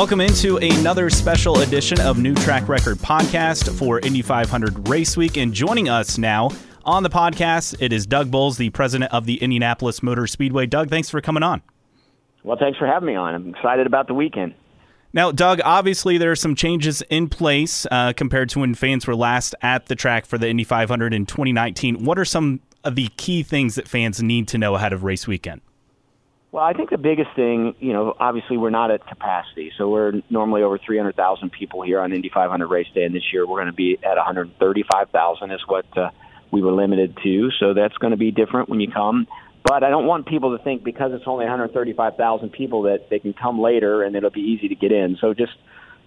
Welcome into another special edition of New Track Record Podcast for Indy 500 Race Week. And joining us now on the podcast, it is Doug Boles, the president of the Indianapolis Motor Speedway. Doug, thanks for coming on. Well, thanks for having me on. I'm excited about the weekend. Now, Doug, obviously there are some changes in place uh, compared to when fans were last at the track for the Indy 500 in 2019. What are some of the key things that fans need to know ahead of race weekend? Well, I think the biggest thing, you know, obviously we're not at capacity. So we're normally over 300,000 people here on Indy 500 race day, and this year we're going to be at 135,000 is what uh, we were limited to. So that's going to be different when you come. But I don't want people to think because it's only 135,000 people that they can come later and it'll be easy to get in. So just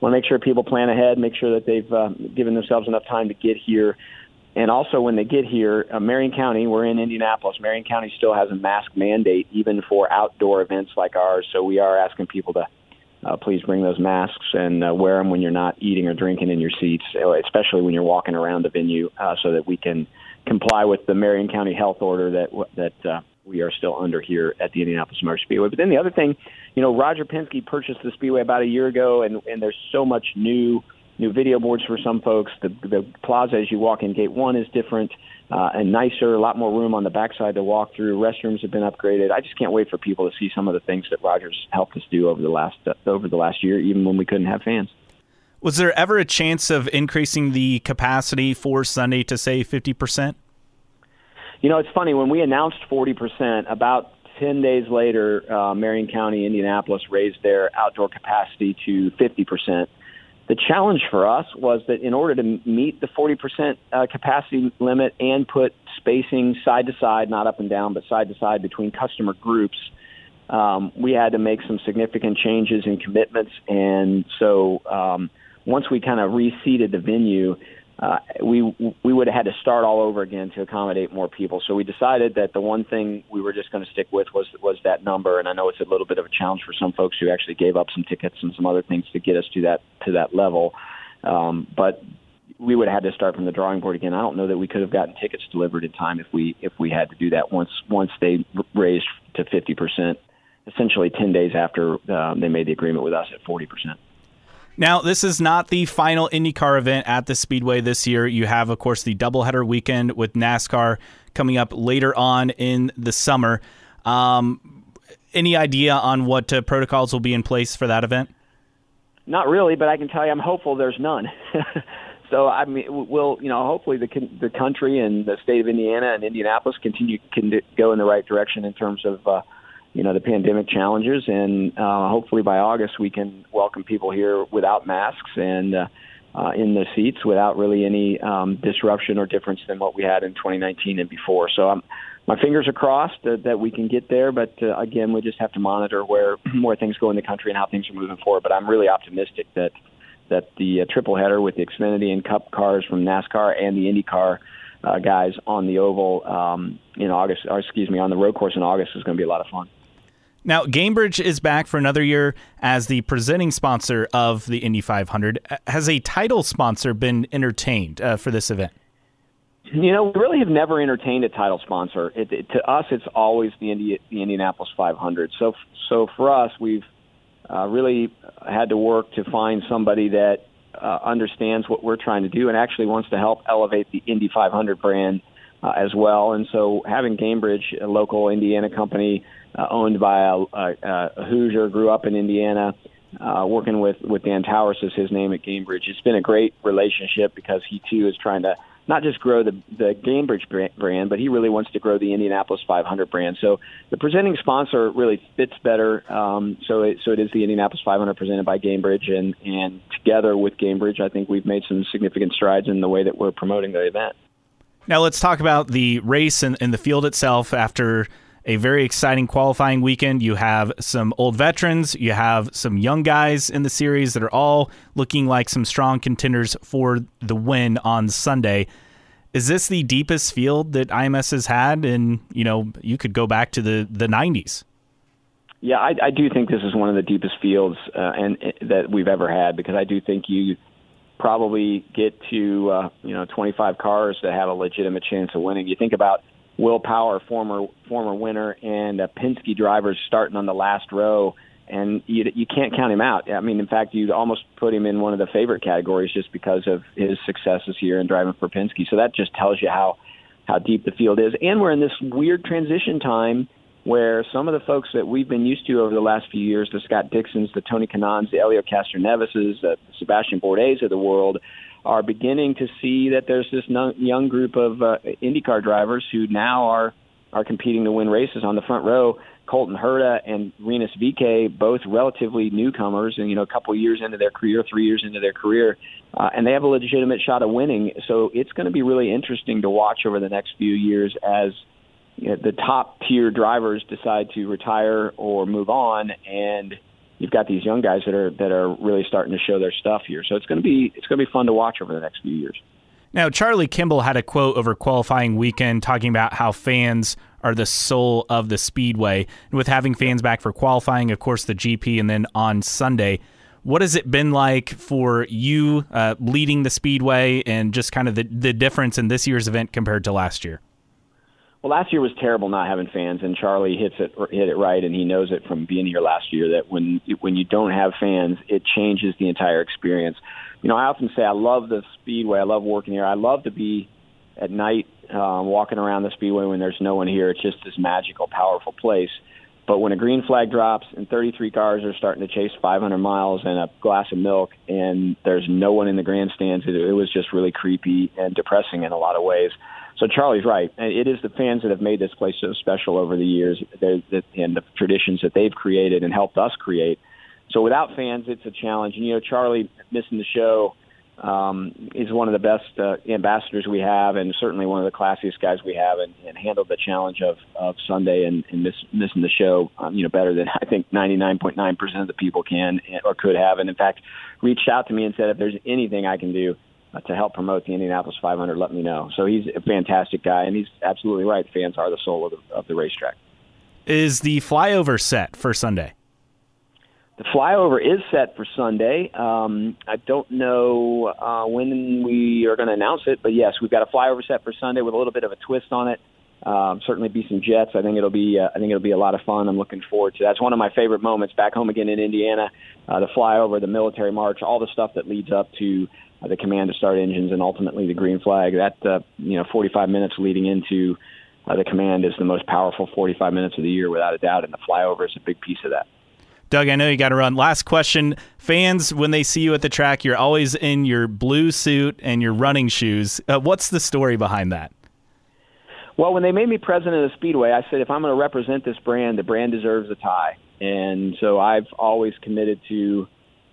want to make sure people plan ahead, make sure that they've uh, given themselves enough time to get here. And also, when they get here, uh, Marion County, we're in Indianapolis. Marion County still has a mask mandate, even for outdoor events like ours. So we are asking people to uh, please bring those masks and uh, wear them when you're not eating or drinking in your seats, uh, especially when you're walking around the venue, uh, so that we can comply with the Marion County health order that that uh, we are still under here at the Indianapolis Motor Speedway. But then the other thing, you know, Roger Penske purchased the Speedway about a year ago, and and there's so much new new video boards for some folks. The, the plaza as you walk in gate one is different uh, and nicer, a lot more room on the backside to walk through. Restrooms have been upgraded. I just can't wait for people to see some of the things that Rogers helped us do over the last uh, over the last year, even when we couldn't have fans. Was there ever a chance of increasing the capacity for Sunday to say fifty percent? You know, it's funny when we announced forty percent. About 10 days later, uh, Marion County, Indianapolis raised their outdoor capacity to 50%. The challenge for us was that in order to meet the 40% uh, capacity limit and put spacing side to side, not up and down, but side to side between customer groups, um, we had to make some significant changes in commitments. And so um, once we kind of reseated the venue, uh, we we would have had to start all over again to accommodate more people. So we decided that the one thing we were just going to stick with was was that number. And I know it's a little bit of a challenge for some folks who actually gave up some tickets and some other things to get us to that to that level. Um, but we would have had to start from the drawing board again. I don't know that we could have gotten tickets delivered in time if we if we had to do that once once they raised to fifty percent, essentially ten days after um, they made the agreement with us at forty percent. Now, this is not the final IndyCar event at the Speedway this year. You have, of course, the doubleheader weekend with NASCAR coming up later on in the summer. Um, any idea on what uh, protocols will be in place for that event? Not really, but I can tell you I'm hopeful there's none. so I mean, we'll you know hopefully the the country and the state of Indiana and Indianapolis continue can go in the right direction in terms of uh, you know the pandemic challenges, and uh, hopefully by August we can welcome people here without masks and uh, uh, in the seats without really any um, disruption or difference than what we had in 2019 and before. So I'm, my fingers are crossed that, that we can get there, but uh, again we just have to monitor where where things go in the country and how things are moving forward. But I'm really optimistic that that the uh, triple header with the Xfinity and Cup cars from NASCAR and the IndyCar uh, guys on the oval um, in August, or excuse me, on the road course in August is going to be a lot of fun. Now, Gainbridge is back for another year as the presenting sponsor of the Indy 500. Has a title sponsor been entertained uh, for this event? You know, we really have never entertained a title sponsor. It, it, to us, it's always the, Indi- the Indianapolis 500. So, so for us, we've uh, really had to work to find somebody that uh, understands what we're trying to do and actually wants to help elevate the Indy 500 brand uh, as well. And so, having Gainbridge, a local Indiana company, uh, owned by a, a, a Hoosier, grew up in Indiana, uh, working with with Dan Towriss is his name at Gainbridge. It's been a great relationship because he too is trying to not just grow the the Gainbridge brand, but he really wants to grow the Indianapolis 500 brand. So the presenting sponsor really fits better. Um, so it, so it is the Indianapolis 500 presented by Gainbridge, and and together with Gainbridge, I think we've made some significant strides in the way that we're promoting the event. Now let's talk about the race and, and the field itself. After a very exciting qualifying weekend. You have some old veterans, you have some young guys in the series that are all looking like some strong contenders for the win on Sunday. Is this the deepest field that IMS has had? And, you know, you could go back to the, the 90s. Yeah, I, I do think this is one of the deepest fields uh, and uh, that we've ever had because I do think you probably get to uh, you know 25 cars that have a legitimate chance of winning. You think about Will Power, former former winner, and uh, Penske drivers starting on the last row and you you can't count him out. I mean, in fact, you'd almost put him in one of the favorite categories just because of his successes here in driving for Penske. So that just tells you how how deep the field is, and we're in this weird transition time where some of the folks that we've been used to over the last few years, the Scott Dixons, the Tony Kanaans, the Helio Castroneveses, the Sebastian Bourdais of the world, are beginning to see that there's this young group of uh, IndyCar drivers who now are are competing to win races on the front row. Colton Herta and Rinus VeeKay, both relatively newcomers, and you know, a couple years into their career, three years into their career, uh, and they have a legitimate shot of winning. So it's going to be really interesting to watch over the next few years as you know, the top tier drivers decide to retire or move on, and you've got these young guys that are that are really starting to show their stuff here. So it's going to be it's going to be fun to watch over the next few years. Now, Charlie Kimball had a quote over qualifying weekend talking about how fans are the soul of the speedway, and with having fans back for qualifying, of course, the GP, and then on Sunday. What has it been like for you uh, leading the speedway, and just kind of the, the difference in this year's event compared to last year? Well, last year was terrible not having fans, and Charlie hits it hit it right, and he knows it from being here last year that when when you don't have fans, it changes the entire experience. You know, I often say I love the speedway, I love working here, I love to be at night um, walking around the speedway when there's no one here. It's just this magical, powerful place. But when a green flag drops and 33 cars are starting to chase 500 miles and a glass of milk, and there's no one in the grandstands, it, it was just really creepy and depressing in a lot of ways. So Charlie's right. It is the fans that have made this place so special over the years, and the traditions that they've created and helped us create. So without fans, it's a challenge. And you know, Charlie missing the show um, is one of the best uh, ambassadors we have, and certainly one of the classiest guys we have, and, and handled the challenge of, of Sunday and, and miss, missing the show, um, you know, better than I think 99.9% of the people can or could have. And in fact, reached out to me and said, if there's anything I can do uh, to help promote the Indianapolis 500, let me know. So he's a fantastic guy, and he's absolutely right. Fans are the soul of the, of the racetrack. Is the flyover set for Sunday? The flyover is set for Sunday. Um, I don't know uh, when we are going to announce it, but yes, we've got a flyover set for Sunday with a little bit of a twist on it. Um, certainly be some jets. I think it'll be uh, I think it'll be a lot of fun. I'm looking forward to. That's one of my favorite moments. Back home again in Indiana, uh, the flyover, the military march, all the stuff that leads up to uh, the command to start engines, and ultimately the green flag. That uh, you know, 45 minutes leading into uh, the command is the most powerful 45 minutes of the year, without a doubt, and the flyover is a big piece of that. Doug, I know you got to run. Last question. Fans, when they see you at the track, you're always in your blue suit and your running shoes. Uh, what's the story behind that? Well, when they made me president of the Speedway, I said if I'm going to represent this brand, the brand deserves a tie. And so I've always committed to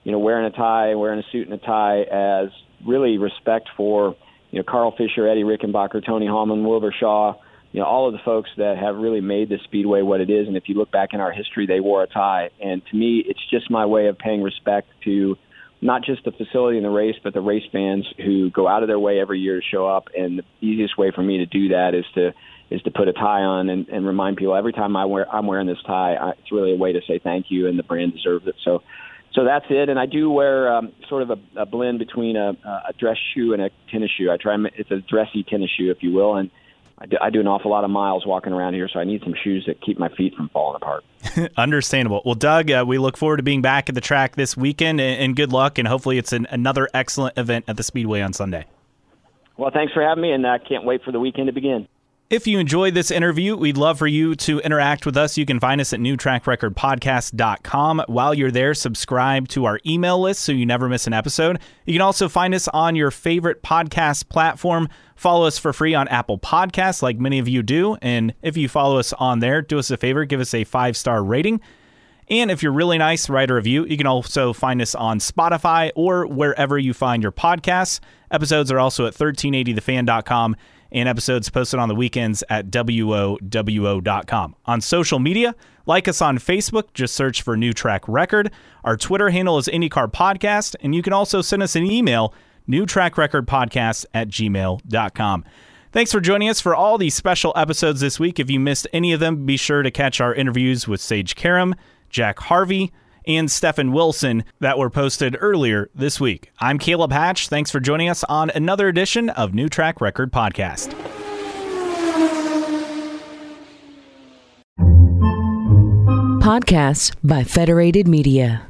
you know, wearing a tie, wearing a suit and a tie as really respect for, you know, Carl Fisher, Eddie Rickenbacker, Tony Hulman, Wilbur Shaw, you know, all of the folks that have really made the Speedway what it is. And if you look back in our history, they wore a tie. And to me, it's just my way of paying respect to not just the facility and the race, but the race fans who go out of their way every year to show up. And the easiest way for me to do that is to is to put a tie on and, and remind people every time I wear I'm wearing this tie, I, it's really a way to say thank you, and the brand deserves it. So so that's it. And I do wear um, sort of a, a blend between a, a dress shoe and a tennis shoe. I try it's a dressy tennis shoe, if you will, and I do, I do an awful lot of miles walking around here, so I need some shoes that keep my feet from falling apart. Understandable. Well, Doug, uh, we look forward to being back at the track this weekend, and, and good luck, and hopefully it's an, another excellent event at the Speedway on Sunday. Well, thanks for having me, and I can't wait for the weekend to begin. If you enjoyed this interview, we'd love for you to interact with us. You can find us at newtrackrecordpodcast.com. While you're there, subscribe to our email list so you never miss an episode. You can also find us on your favorite podcast platform. Follow us for free on Apple Podcasts, like many of you do. And if you follow us on there, do us a favor, give us a five star rating. And if you're really nice, write a review. You can also find us on Spotify or wherever you find your podcasts. Episodes are also at 1380thefan.com and episodes posted on the weekends at WOWO.com. On social media, like us on Facebook, just search for New Track Record. Our Twitter handle is IndyCar Podcast, and you can also send us an email, newtrackrecordpodcast at gmail.com. Thanks for joining us for all these special episodes this week. If you missed any of them, be sure to catch our interviews with Sage Karam, Jack Harvey, and Stefan Wilson that were posted earlier this week. I'm Caleb Hatch. Thanks for joining us on another edition of New Track Record Podcast. Podcasts by Federated Media.